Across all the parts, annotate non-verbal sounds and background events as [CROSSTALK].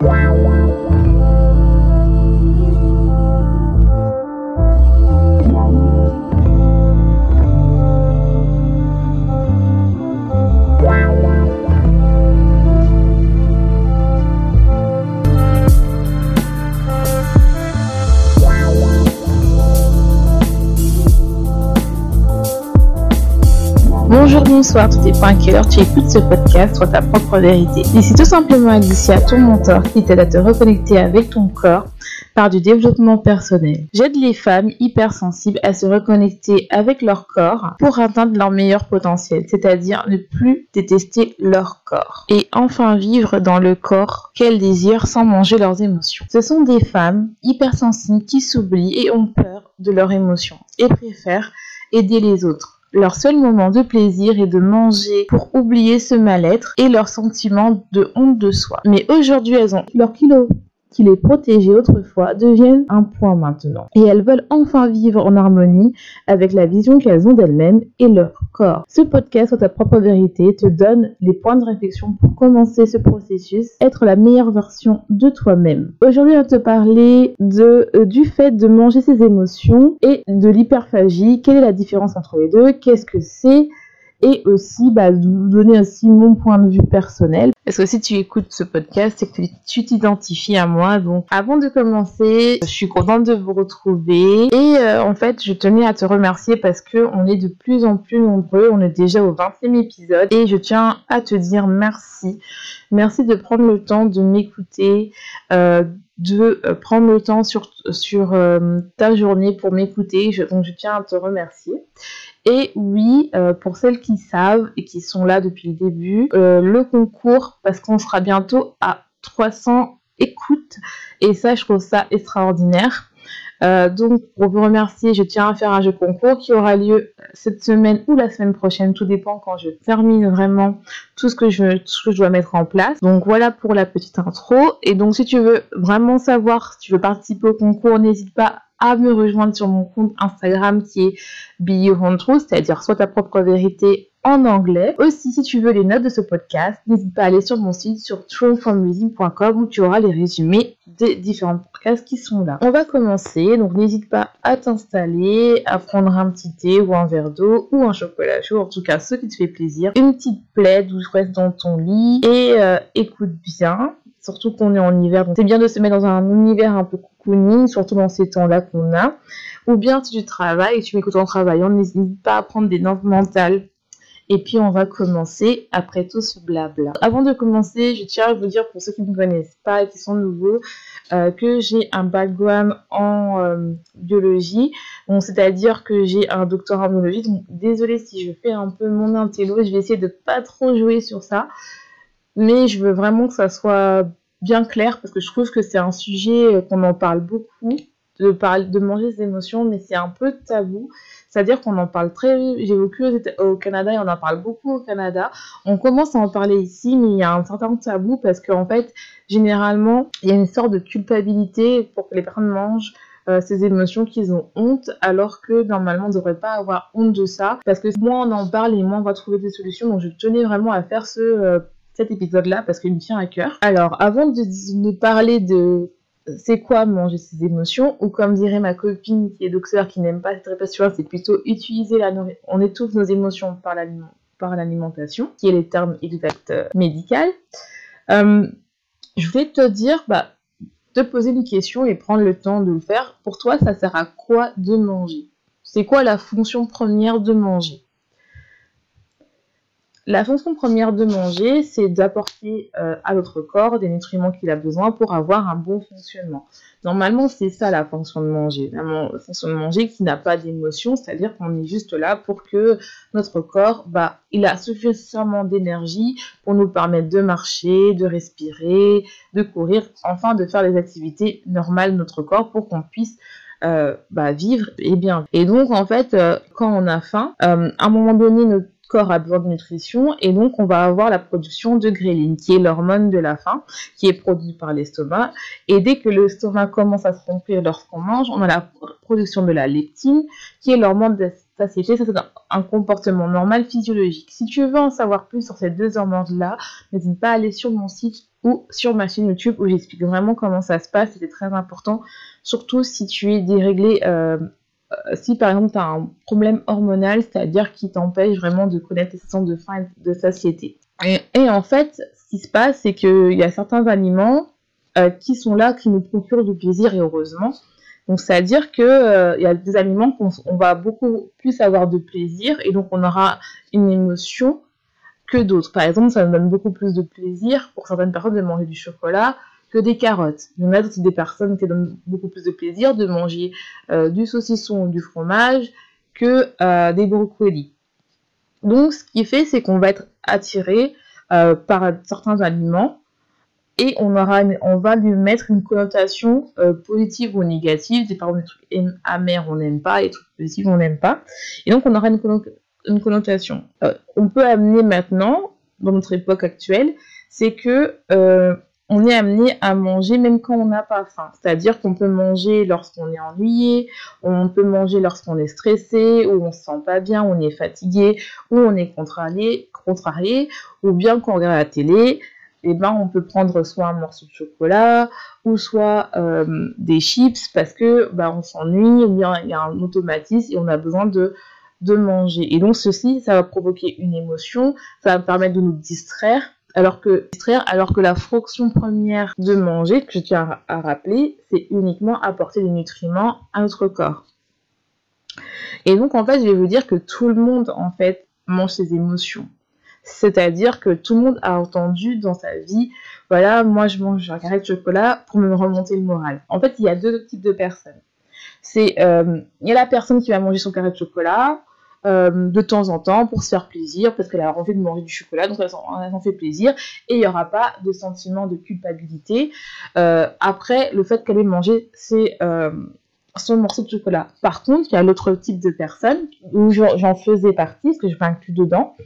Wow. Bonsoir, tout dépend à quelle heure tu écoutes ce podcast sur ta propre vérité. Ici tout simplement Alicia, ton mentor qui t'aide à te reconnecter avec ton corps par du développement personnel. J'aide les femmes hypersensibles à se reconnecter avec leur corps pour atteindre leur meilleur potentiel, c'est-à-dire ne plus détester leur corps et enfin vivre dans le corps qu'elles désirent sans manger leurs émotions. Ce sont des femmes hypersensibles qui s'oublient et ont peur de leurs émotions et préfèrent aider les autres. Leur seul moment de plaisir est de manger pour oublier ce mal-être et leur sentiment de honte de soi. Mais aujourd'hui, elles ont leur kilo qui les protégeait autrefois deviennent un point maintenant. Et elles veulent enfin vivre en harmonie avec la vision qu'elles ont d'elles-mêmes et leur corps. Ce podcast sur ta propre vérité te donne les points de réflexion pour commencer ce processus, être la meilleure version de toi-même. Aujourd'hui, on va te parler de, euh, du fait de manger ses émotions et de l'hyperphagie. Quelle est la différence entre les deux? Qu'est-ce que c'est? Et aussi bah, vous donner aussi mon point de vue personnel. Parce que si tu écoutes ce podcast, c'est que tu t'identifies à moi. Donc avant de commencer, je suis contente de vous retrouver et euh, en fait je tenais à te remercier parce que on est de plus en plus nombreux. On est déjà au 20e épisode et je tiens à te dire merci. Merci de prendre le temps de m'écouter. Euh, de euh, prendre le temps sur, sur ta journée pour m'écouter. donc je tiens à te remercier. Et oui, euh, pour celles qui savent et qui sont là depuis le début, euh, le concours, parce qu'on sera bientôt à 300 écoutes, et ça, je trouve ça extraordinaire. Euh, donc, pour vous remercier, je tiens à faire un jeu concours qui aura lieu cette semaine ou la semaine prochaine, tout dépend quand je termine vraiment tout ce que je, dois mettre en place. Donc voilà pour la petite intro. Et donc, si tu veux vraiment savoir, si tu veux participer au concours, n'hésite pas à me rejoindre sur mon compte Instagram qui est Be Your Own Truth, c'est-à-dire soit ta propre vérité en anglais. Aussi, si tu veux les notes de ce podcast, n'hésite pas à aller sur mon site sur truthfromreading.com où tu auras les résumés des différents podcasts qui sont là. On va commencer, donc n'hésite pas à t'installer, à prendre un petit thé ou un verre d'eau ou un chocolat chaud, en tout cas ce qui te fait plaisir, une petite plaide ou reste dans ton lit et euh, écoute bien surtout qu'on est en hiver. Donc c'est bien de se mettre dans un univers un peu cocooning, surtout dans ces temps-là qu'on a. Ou bien si tu travailles et tu m'écoutes en travaillant, n'hésite pas à prendre des notes mentales. Et puis on va commencer après tout ce blabla. Avant de commencer, je tiens à vous dire pour ceux qui ne me connaissent pas et qui sont nouveaux, euh, que j'ai un background en euh, biologie, c'est-à-dire que j'ai un doctorat en biologie. Donc si je fais un peu mon intello, je vais essayer de pas trop jouer sur ça mais je veux vraiment que ça soit bien clair parce que je trouve que c'est un sujet euh, qu'on en parle beaucoup de, de manger ses émotions, mais c'est un peu tabou. C'est-à-dire qu'on en parle très... J'ai vécu au Canada et on en parle beaucoup au Canada. On commence à en parler ici, mais il y a un certain tabou parce qu'en fait, généralement, il y a une sorte de culpabilité pour que les personnes mangent euh, ces émotions qu'ils ont honte, alors que normalement on ne devrait pas avoir honte de ça, parce que moins on en parle et moins on va trouver des solutions. Donc je tenais vraiment à faire euh, cet épisode-là parce qu'il me tient à cœur. Alors, avant de nous parler de c'est quoi manger ses émotions, ou comme dirait ma copine qui est docteur qui n'aime pas cette répétition, c'est plutôt utiliser la nourriture. On étouffe nos émotions par l'alimentation, qui est les termes exacts euh, médicaux. Euh, je voulais te dire, bah, te poser une question et prendre le temps de le faire. Pour toi, ça sert à quoi de manger? C'est quoi la fonction première de manger? La fonction première de manger, c'est d'apporter euh, à notre corps des nutriments qu'il a besoin pour avoir un bon fonctionnement. Normalement, c'est ça la fonction de manger. La fonction de manger qui n'a pas d'émotion, c'est-à-dire qu'on est juste là pour que notre corps, bah, il a suffisamment d'énergie pour nous permettre de marcher, de respirer, de courir, enfin de faire les activités normales de notre corps pour qu'on puisse euh, bah, vivre et bien. Et donc, en fait, euh, quand on a faim, à un moment donné, notre corps a besoin de nutrition et donc on va avoir la production de gréline qui est l'hormone de la faim qui est produite par l'estomac. Et dès que l'estomac commence à se remplir lorsqu'on mange on a la production de la leptine qui est l'hormone de satiété ça c'est un comportement normal physiologique. Si tu veux en savoir plus sur ces deux hormones là n'hésite pas à aller sur mon site ou sur ma chaîne YouTube où j'explique vraiment comment ça se passe. C'était très important, surtout si tu es déréglé, euh, si par exemple tu as un problème hormonal, c'est-à-dire qui t'empêche vraiment de connaître tes sensations de faim et de satiété. Et, en fait, ce qui se passe, c'est qu'il y a certains aliments euh, qui sont là, qui nous procurent du plaisir et heureusement. Donc, c'est-à-dire qu'il il y a des aliments qu'on on va beaucoup plus avoir de plaisir et donc on aura une émotion que d'autres. Par exemple, ça me donne beaucoup plus de plaisir pour certaines personnes de manger du chocolat des carottes. Il y en a des personnes qui donnent beaucoup plus de plaisir de manger euh, du saucisson ou du fromage que euh, des brocolis. Donc, ce qui fait, c'est qu'on va être attiré euh, par certains aliments et on, aura on va lui mettre une connotation positive ou négative. Par exemple, des trucs amers, on n'aime pas, les trucs positifs, on n'aime pas. Et donc, on aura une, connotation. On peut amener maintenant, dans notre époque actuelle, c'est que on est amené à manger même quand on n'a pas faim. C'est-à-dire qu'on peut manger lorsqu'on est ennuyé, on peut manger lorsqu'on est stressé, ou on se sent pas bien, on est fatigué, ou on est contrarié, contrarié ou bien quand on regarde la télé, eh ben, on peut prendre soit un morceau de chocolat ou soit euh, des chips parce que bah, on s'ennuie ou bien il y a un automatisme et on a besoin de de manger. Et donc ceci, ça va provoquer une émotion, ça va permettre de nous distraire, alors que alors que la fonction première de manger, que je tiens à, rappeler, c'est uniquement apporter des nutriments à notre corps. Et donc en fait, je vais vous dire que tout le monde en fait mange ses émotions. C'est-à-dire que tout le monde a entendu dans sa vie, voilà, moi je mange un carré de chocolat pour me remonter le moral. En fait, il y a deux types de personnes. C'est, euh, il y a la personne qui va manger son carré de chocolat euh, de temps en temps pour se faire plaisir, parce qu'elle a envie de manger du chocolat, donc elle s'en fait plaisir, et il n'y aura pas de sentiment de culpabilité euh, après le fait qu'elle ait mangé c'est son morceau de chocolat. Par contre, il y a l'autre type de personne où j'en faisais partie, parce que je m'inclus dedans,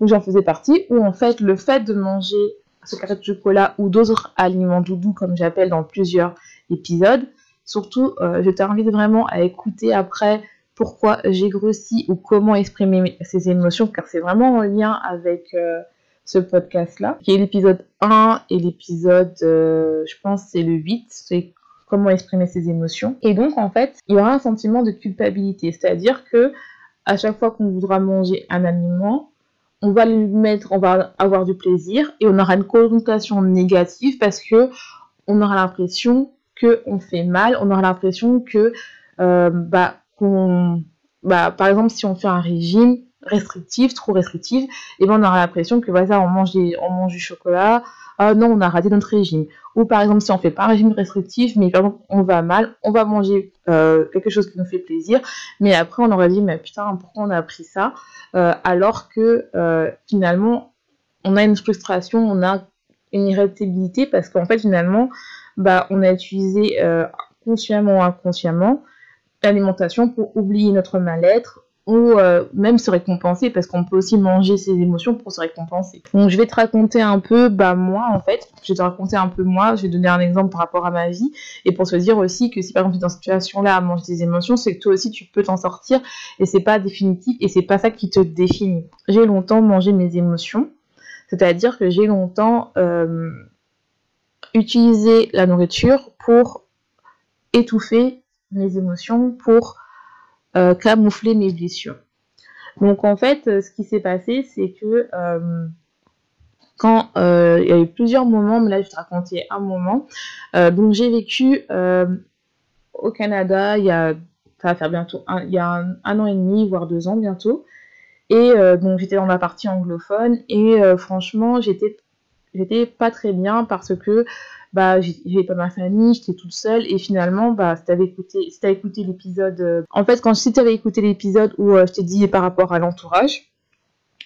où j'en faisais partie, où en fait le fait de manger ce carré de chocolat ou d'autres aliments doudous, comme j'appelle dans plusieurs épisodes, Surtout, euh, je t'invite vraiment à écouter après pourquoi j'ai grossi ou comment exprimer ces émotions, car c'est vraiment en lien avec euh, ce podcast-là, qui est l'épisode 1 et l'épisode, euh, je pense, c'est le 8, c'est comment exprimer ses émotions. Et donc, en fait, il y aura un sentiment de culpabilité, c'est-à-dire que à chaque fois qu'on voudra manger un aliment, on va lui mettre, on va avoir du plaisir et on aura une connotation négative parce que on aura l'impression qu'on fait mal, on aura l'impression que, euh, bah, bah, par exemple, si on fait un régime restrictif, trop restrictif, et eh ben on aura l'impression que voilà, on mange, on mange du chocolat, ah non, on a raté notre régime. Ou par exemple, si on fait pas un régime restrictif, mais par exemple, on va mal, on va manger euh, quelque chose qui nous fait plaisir, mais après on aurait dit, mais putain, pourquoi on a appris ça euh, Alors que finalement, on a une frustration, on a une irritabilité parce qu'en fait, finalement, bah, on a utilisé euh, consciemment ou inconsciemment l'alimentation pour oublier notre mal-être ou euh, même se récompenser parce qu'on peut aussi manger ses émotions pour se récompenser. Donc je vais te raconter un peu bah moi en fait, je vais te raconter un peu moi, je vais donner un exemple par rapport à ma vie et pour se dire aussi que si par exemple tu es dans cette situation là à manger des émotions, c'est que toi aussi tu peux t'en sortir et c'est pas définitif et c'est pas ça qui te définit. J'ai longtemps mangé mes émotions, c'est-à-dire que j'ai longtemps euh, utiliser la nourriture pour étouffer mes émotions, pour euh, camoufler mes blessures. Donc en fait, euh, ce qui s'est passé, c'est que euh, quand il y a eu plusieurs moments, mais là je vais te raconter un moment. donc j'ai vécu au Canada il y a, faire bientôt un, il y a un, an et demi, voire deux ans bientôt. Et donc j'étais dans la partie anglophone et franchement j'étais j'étais pas très bien parce que bah j'avais pas ma famille, j'étais toute seule et finalement bah si t'avais écouté si écouté l'épisode euh, en fait quand si t'avais écouté l'épisode où euh, je t'ai dit par rapport à l'entourage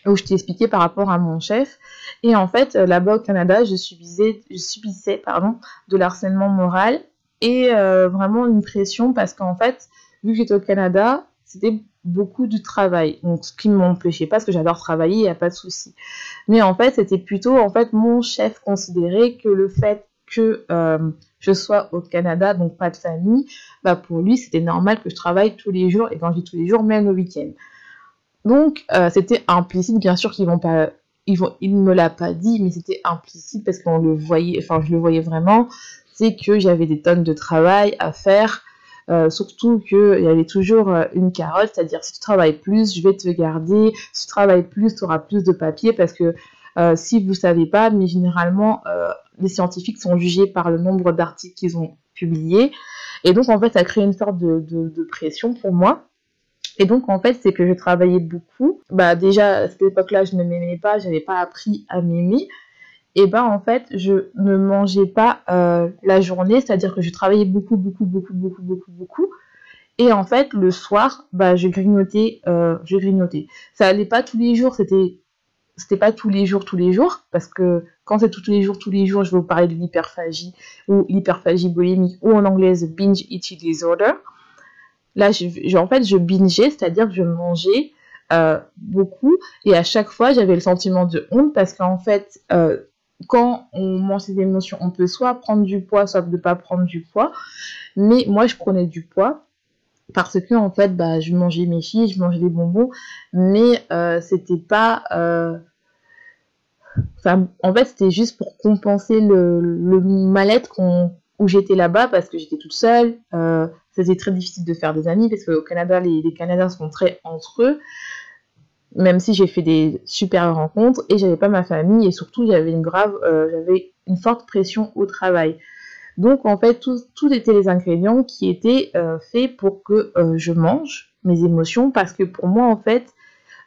où je t'ai expliqué par rapport à mon chef et en fait euh, là-bas au Canada je subissais je subissais pardon de l'harcèlement moral et vraiment une pression parce qu'en fait vu que j'étais au Canada c'était beaucoup de travail. Donc, ce qui ne m'empêchait pas, parce que j'adore travailler, il n'y a pas de souci. Mais en fait, c'était plutôt, en fait, mon chef considérait que le fait que euh, je sois au Canada, donc pas de famille, bah pour lui, c'était normal que je travaille tous les jours, et quand je dis tous les jours, même le week-end. Donc, euh, c'était implicite, bien sûr qu'ils vont pas il, il me l'a pas dit, mais c'était implicite parce qu'on le voyait, enfin je le voyais vraiment, c'est que j'avais des tonnes de travail à faire. Euh, surtout qu'il y avait toujours une carotte, c'est-à-dire si tu travailles plus, je vais te garder. Si tu travailles plus, tu auras plus de papier parce que si vous savez pas, mais généralement les scientifiques sont jugés par le nombre d'articles qu'ils ont publiés. Et donc en fait, ça crée une sorte de, pression pour moi. Et donc, en fait, c'est que je travaillais beaucoup. Bah, déjà, à cette époque-là, je ne m'aimais pas, je n'avais pas appris à m'aimer. Et bah, en fait, je ne mangeais pas euh, la journée, c'est-à-dire que je travaillais beaucoup, beaucoup, beaucoup, beaucoup, beaucoup, beaucoup. Et en fait, le soir, bah, je grignotais, euh, je grignotais. Ça allait pas tous les jours, c'était, c'était pas tous les jours, tous les jours, parce que quand c'est tous les jours, tous les jours, je vais vous parler de l'hyperphagie ou l'hyperphagie bohémique ou en anglais binge eating disorder. Là, je, en fait, je bingeais, c'est-à-dire que je mangeais euh, beaucoup et à chaque fois, j'avais le sentiment de honte parce qu'en fait, euh, quand on mange ses émotions, on peut soit prendre du poids, soit ne pas prendre du poids. Mais moi, je prenais du poids parce que en fait, bah, je mangeais mes filles, je mangeais des bonbons, mais euh, c'était pas en fait, c'était juste pour compenser le, mal-être où j'étais là-bas parce que j'étais toute seule. Euh, c'était très difficile de faire des amis parce qu'au Canada, les, Canadiens sont très entre eux. Même si j'ai fait des super rencontres et j'avais pas ma famille et surtout j'avais une grave, euh, j'avais une forte pression au travail. Donc en fait, tout, tout étaient les ingrédients qui étaient euh, faits pour que euh, je mange mes émotions parce que pour moi en fait,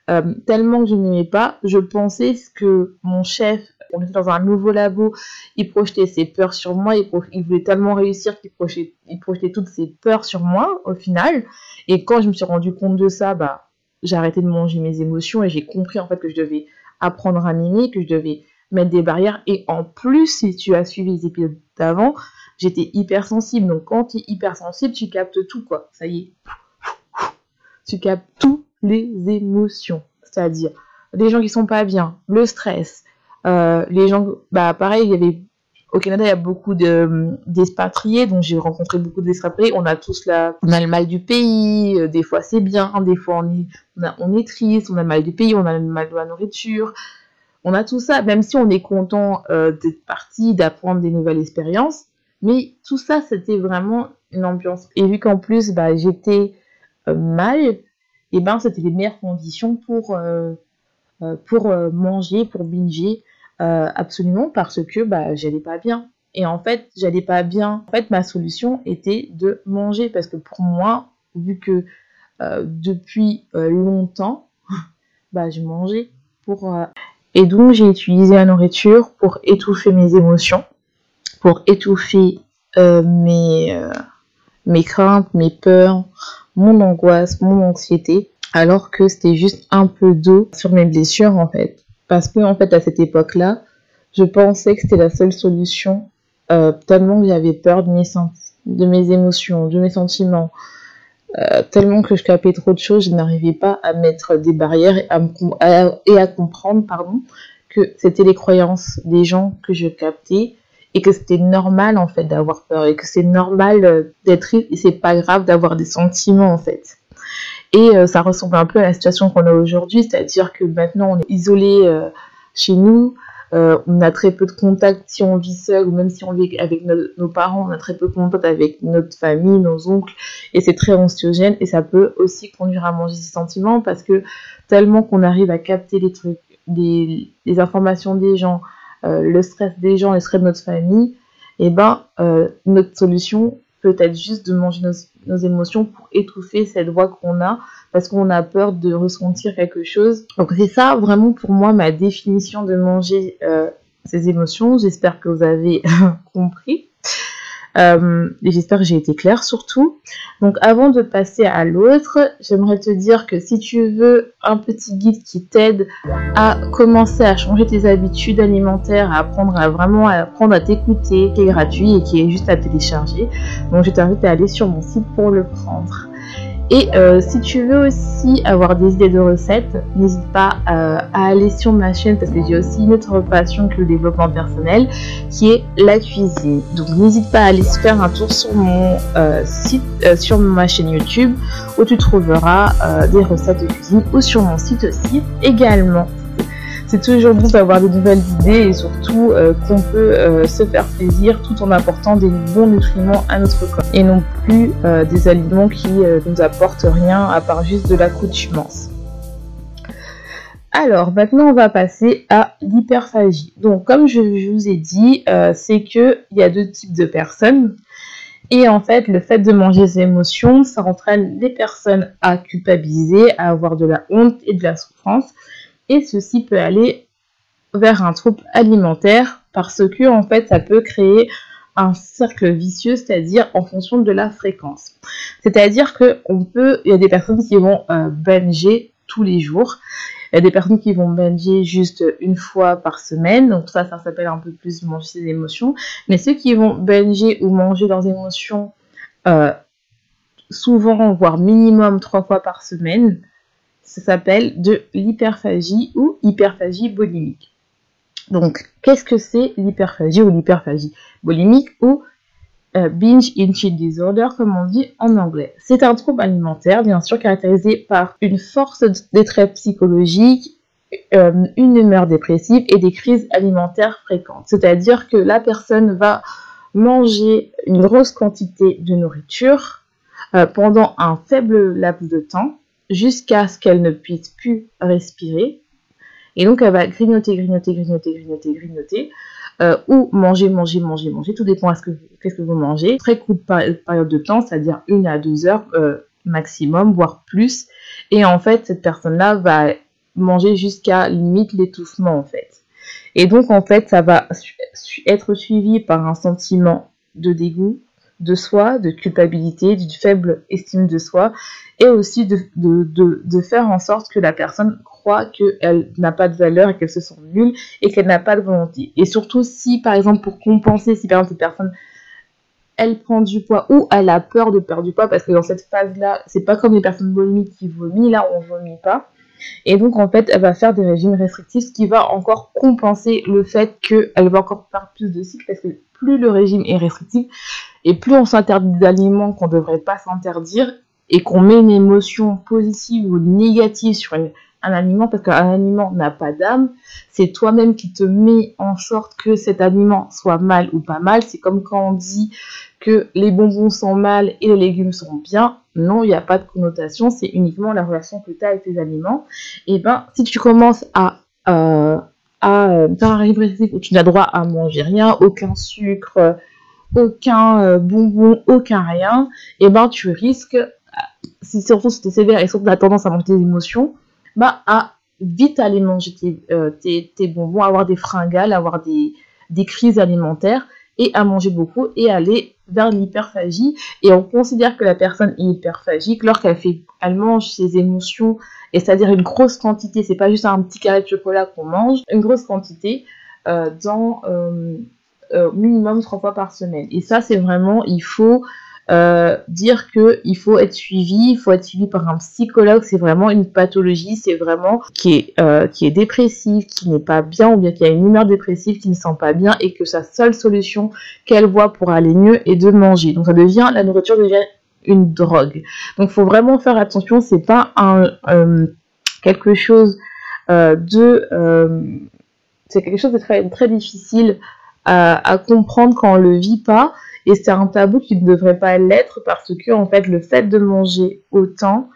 euh, tellement que je n'aimais pas, je pensais que mon chef on était dans un nouveau labo, il projetait ses peurs sur moi, il, voulait tellement réussir qu'il projetait, toutes ses peurs sur moi au final. Et quand je me suis rendu compte de ça, bah, j'ai arrêté de manger mes émotions et j'ai compris en fait que je devais apprendre à m'aimer, que je devais mettre des barrières. Et en plus, si tu as suivi les épisodes d'avant, j'étais hypersensible. Donc quand tu es hypersensible, tu captes tout quoi. Ça y est. Tu captes toutes les émotions. C'est-à-dire les gens qui sont pas bien, le stress, euh, les gens, bah pareil, il y avait au Canada, il y a beaucoup d'expatriés, donc j'ai rencontré beaucoup d'expatriés. On a tous la, on a le mal du pays. Euh, des fois c'est bien, des fois on est, on, est triste, on a le mal du pays, on a le mal de la nourriture. On a tout ça, même si on est content euh, d'être parti, d'apprendre des nouvelles expériences. Mais tout ça, c'était vraiment une ambiance. Et vu qu'en plus, bah, j'étais mal, et ben c'était les meilleures conditions pour pour manger, pour binger. Euh, absolument parce que bah, j'allais pas bien. Et en fait, j'allais pas bien. En fait, ma solution était de manger parce que pour moi, vu que euh, depuis euh, longtemps, [LAUGHS] bah, je mangeais pour. Et donc, j'ai utilisé la nourriture pour étouffer mes émotions, pour étouffer mes, mes craintes, mes peurs, mon angoisse, mon anxiété, alors que c'était juste un peu d'eau sur mes blessures en fait. Parce que, en fait, à cette époque-là, je pensais que c'était la seule solution, euh, tellement j'avais peur de mes, de mes émotions, de mes sentiments. Euh, tellement que je capais trop de choses, je n'arrivais pas à mettre des barrières et à, comprendre pardon, que c'était les croyances des gens que je captais et que c'était normal en fait d'avoir peur et que c'est normal euh, d'être triste et c'est pas grave d'avoir des sentiments en fait. Et euh, ça ressemble un peu à la situation qu'on a aujourd'hui, c'est-à-dire que maintenant on est isolé chez nous, euh, on a très peu de contact si on vit seul ou même si on vit avec nos, parents, on a très peu de contact avec notre famille, nos oncles, et c'est très anxiogène et ça peut aussi conduire à manger ses sentiments parce que tellement qu'on arrive à capter les trucs, les, informations des gens, le stress des gens, le stress de notre famille, et eh ben notre solution peut être juste de manger nos, émotions pour étouffer cette voix qu'on a parce qu'on a peur de ressentir quelque chose. Donc c'est ça vraiment pour moi ma définition de manger euh, ses émotions. J'espère que vous avez [LAUGHS] compris. Euh, et j'espère que j'ai été claire surtout. Donc avant de passer à l'autre, j'aimerais te dire que si tu veux un petit guide qui t'aide à commencer à changer tes habitudes alimentaires, à apprendre à vraiment apprendre à t'écouter, qui est gratuit et qui est juste à télécharger, donc je t'invite à aller sur mon site pour le prendre. Et euh, si tu veux aussi avoir des idées de recettes, n'hésite pas euh, à aller sur ma chaîne parce que j'ai aussi une autre passion que le développement personnel qui est la cuisine. Donc n'hésite pas à aller faire un tour sur mon euh, site, sur ma chaîne YouTube où tu trouveras des recettes de cuisine ou sur mon site aussi également. C'est toujours bon d'avoir de nouvelles idées et surtout euh, qu'on peut euh, se faire plaisir tout en apportant des bons nutriments à notre corps et non plus euh, des aliments qui nous apportent rien à part juste de l'accoutumance. Alors maintenant on va passer à l'hyperphagie. Donc comme je, vous ai dit, c'est que il y a deux types de personnes. Et en fait, le fait de manger ses émotions, ça entraîne les personnes à culpabiliser, à avoir de la honte et de la souffrance et ceci peut aller vers un trouble alimentaire parce que en fait ça peut créer un cercle vicieux, c'est-à-dire en fonction de la fréquence. C'est-à-dire que peut, il y a des personnes qui vont euh, banger tous les jours, il y a des personnes qui vont banger juste une fois par semaine, donc ça, ça s'appelle un peu plus manger ses émotions. Mais ceux qui vont banger ou manger leurs émotions euh, souvent, voire minimum trois fois par semaine, ça s'appelle de l'hyperphagie ou hyperphagie boulimique. Donc, qu'est-ce que c'est l'hyperphagie ou l'hyperphagie boulimique ou euh, binge eating disorder, comme on dit en anglais? C'est un trouble alimentaire, bien sûr, caractérisé par une force de détresse psychologique, euh, une humeur dépressive et des crises alimentaires fréquentes. C'est-à-dire que la personne va manger une grosse quantité de nourriture euh, pendant un faible laps de temps jusqu'à ce qu'elle ne puisse plus respirer. Et donc, elle va grignoter, grignoter, grignoter, grignoter, grignoter, euh, ou manger, manger, manger, manger. Tout dépend à ce que, qu'est-ce que vous mangez. Très courte période de temps, c'est-à-dire une à deux heures euh, maximum, voire plus. Et en fait, cette personne-là va manger jusqu'à limite l'étouffement, en fait. Et donc, en fait, ça va être suivi par un sentiment de dégoût, de soi, de culpabilité, d'une faible estime de soi, et aussi de, de, de, faire en sorte que la personne croit qu'elle n'a pas de valeur et qu'elle se sent nulle et qu'elle n'a pas de volonté. Et surtout si, par exemple, pour compenser, si par exemple cette personne elle prend du poids ou elle a peur de perdre du poids parce que dans cette phase-là, c'est pas comme les personnes vomissent qui vomissent, là on vomit pas. Et donc en fait, elle va faire des régimes restrictifs, ce qui va encore compenser le fait qu'elle va encore faire plus de cycles parce que plus le régime est restrictif et plus on s'interdit d'aliments qu'on ne devrait pas s'interdire et qu'on met une émotion positive ou négative sur un aliment parce qu'un aliment n'a pas d'âme, c'est toi-même qui te mets en sorte que cet aliment soit mal ou pas mal. C'est comme quand on dit que les bonbons sont mal et les légumes sont bien. Non, il n'y a pas de connotation, c'est uniquement la relation que tu as avec tes aliments. Et ben, si tu commences à euh, à faire un régime où tu n'as droit à manger rien, aucun sucre, aucun euh, bonbon, aucun rien, et ben tu risques si surtout si tu es sévère et surtout tu as tendance à manger tes émotions, bah, à vite aller manger euh, tes, tes, bonbons, avoir des fringales, avoir des, crises alimentaires et à manger beaucoup et aller vers l'hyperphagie. Et on considère que la personne est hyperphagique lorsqu'elle fait, elle mange ses émotions, et c'est-à-dire une grosse quantité, c'est pas juste un petit carré de chocolat qu'on mange, une grosse quantité euh, dans euh, minimum trois fois par semaine. Et ça, c'est vraiment, il faut euh, dire que il faut être suivi, il faut être suivi par un psychologue, c'est vraiment une pathologie, c'est vraiment qui est euh, qui est dépressive, qui n'est pas bien ou bien qui a une humeur dépressive, qui ne sent pas bien et que sa seule solution qu'elle voit pour aller mieux est de manger. Donc ça devient la nourriture devient une drogue. Donc faut vraiment faire attention, c'est pas un euh, quelque chose de c'est quelque chose de très très difficile à, comprendre quand on le vit pas et c'est un tabou qui ne devrait pas l'être parce que en fait le fait de manger autant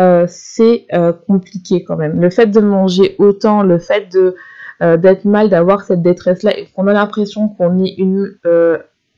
euh, c'est euh, compliqué quand même. Le fait de manger autant, le fait de euh, d'être mal, d'avoir cette détresse là et qu'on a l'impression qu'on est une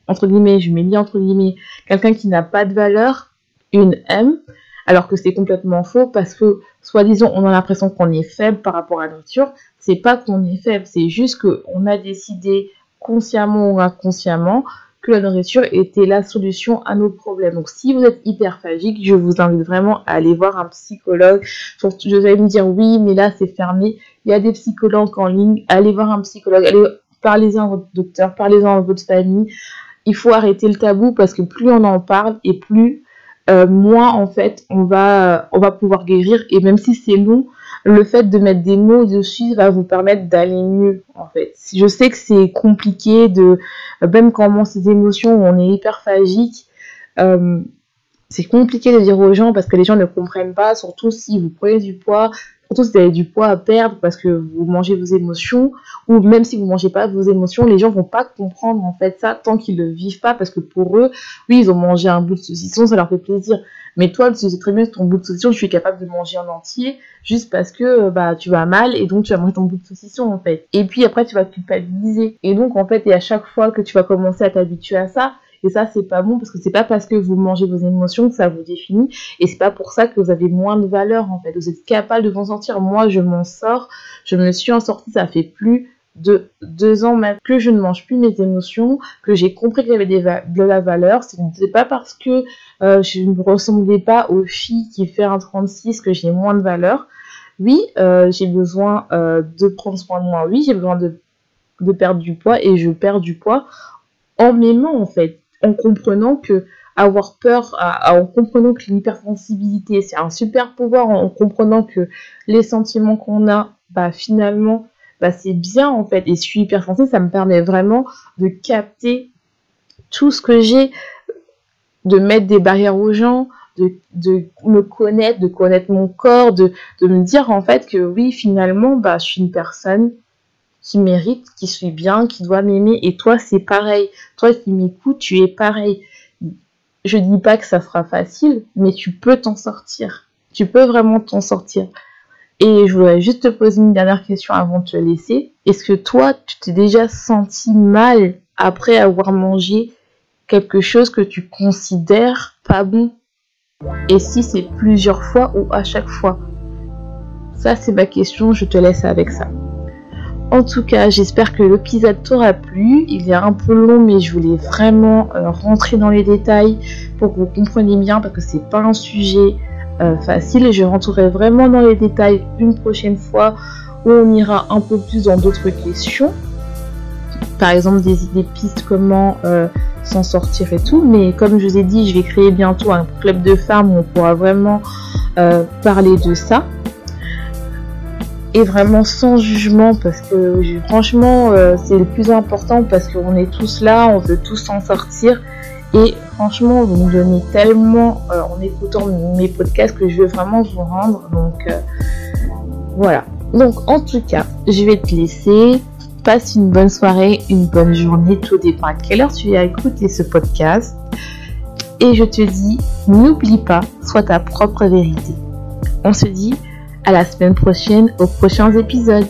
entre guillemets, je mets entre guillemets, quelqu'un qui n'a pas de valeur, une M, alors que c'est complètement faux parce que soi-disant on a l'impression qu'on est faible par rapport à la nature, c'est pas qu'on est faible, c'est juste qu'on a décidé consciemment ou inconsciemment la nourriture était la solution à nos problèmes. Donc si vous êtes hyperphagique, je vous invite vraiment à aller voir un psychologue. Je vais me dire oui, mais là c'est fermé. Il y a des psychologues en ligne. Allez voir un psychologue. Allez parlez-en à votre docteur, parlez-en à votre famille. Il faut arrêter le tabou parce que plus on en parle et plus euh, moins en fait on va on va pouvoir guérir et même si c'est long le fait de mettre des mots dessus va vous permettre d'aller mieux en fait. Je sais que c'est compliqué de même quand on ses émotions, on est hyperphagique, euh, c'est compliqué de dire aux gens parce que les gens ne comprennent pas, surtout si vous prenez du poids, surtout si vous avez du poids à perdre parce que vous mangez vos émotions, ou même si vous mangez pas vos émotions, les gens vont pas comprendre en fait ça tant qu'ils le vivent pas, parce que pour eux, oui, ils ont mangé un bout de saucisson, ça leur fait plaisir. Mais toi, tu sais très bien que ton bout de saucisson, tu es capable de manger en entier, juste parce que bah tu vas mal et donc tu vas manger ton bout de saucisson en fait. Et puis après, tu vas culpabiliser. Et donc en fait, et à chaque fois que tu vas commencer à t'habituer à ça, et ça, c'est pas bon parce que c'est pas parce que vous mangez vos émotions que ça vous définit. Et c'est pas pour ça que vous avez moins de valeur en fait. Vous êtes capable de vous en sortir. Moi, je m'en sors. Je me suis en sortie. Ça fait plus de deux ans même que je ne mange plus mes émotions, que j'ai compris qu'il y avait de la valeur. Ce n'est pas parce que euh, je ne ressemblais pas aux filles qui font un 36 que j'ai moins de valeur. Oui, euh, j'ai besoin euh, de prendre soin de moi. Oui, j'ai besoin de, de perdre du poids et je perds du poids en m'aimant en fait en comprenant que avoir peur, en comprenant que l'hypersensibilité c'est un super pouvoir, en, comprenant que les sentiments qu'on a, bah finalement, bah c'est bien en fait. Et je suis hypersensible, ça me permet vraiment de capter tout ce que j'ai, de mettre des barrières aux gens, de, me connaître, de connaître mon corps, de, me dire en fait que oui, finalement, bah, je suis une personne qui mérite, qui suis bien, qui doit m'aimer. Et toi, c'est pareil. Toi qui m'écoutes, tu es pareil. Je dis pas que ça sera facile, mais tu peux t'en sortir. Tu peux vraiment t'en sortir. Et je voudrais juste te poser une dernière question avant de te laisser. Est-ce que toi, tu t'es déjà senti mal après avoir mangé quelque chose que tu considères pas bon? Et si c'est plusieurs fois ou à chaque fois? Ça, c'est ma question. Je te laisse avec ça. En tout cas, j'espère que l'épisode t'aura plu. Il est un peu long, mais je voulais vraiment euh, rentrer dans les détails pour que vous compreniez bien parce que c'est pas un sujet euh, facile et je rentrerai vraiment dans les détails une prochaine fois où on ira un peu plus dans d'autres questions. Par exemple, des idées pistes, comment euh, s'en sortir et tout. Mais comme je vous ai dit, je vais créer bientôt un club de femmes où on pourra vraiment parler de ça et vraiment sans jugement parce que franchement euh, c'est le plus important parce qu'on est tous là, on veut tous s'en sortir et franchement vous me donnez tellement euh, en écoutant mes podcasts que je veux vraiment vous rendre donc euh, voilà. Donc en tout cas je vais te laisser. Passe une bonne soirée, une bonne journée, tout dépend à quelle heure tu as écouté ce podcast. Et je te dis, n'oublie pas, sois ta propre vérité. On se dit à la semaine prochaine aux prochains épisodes.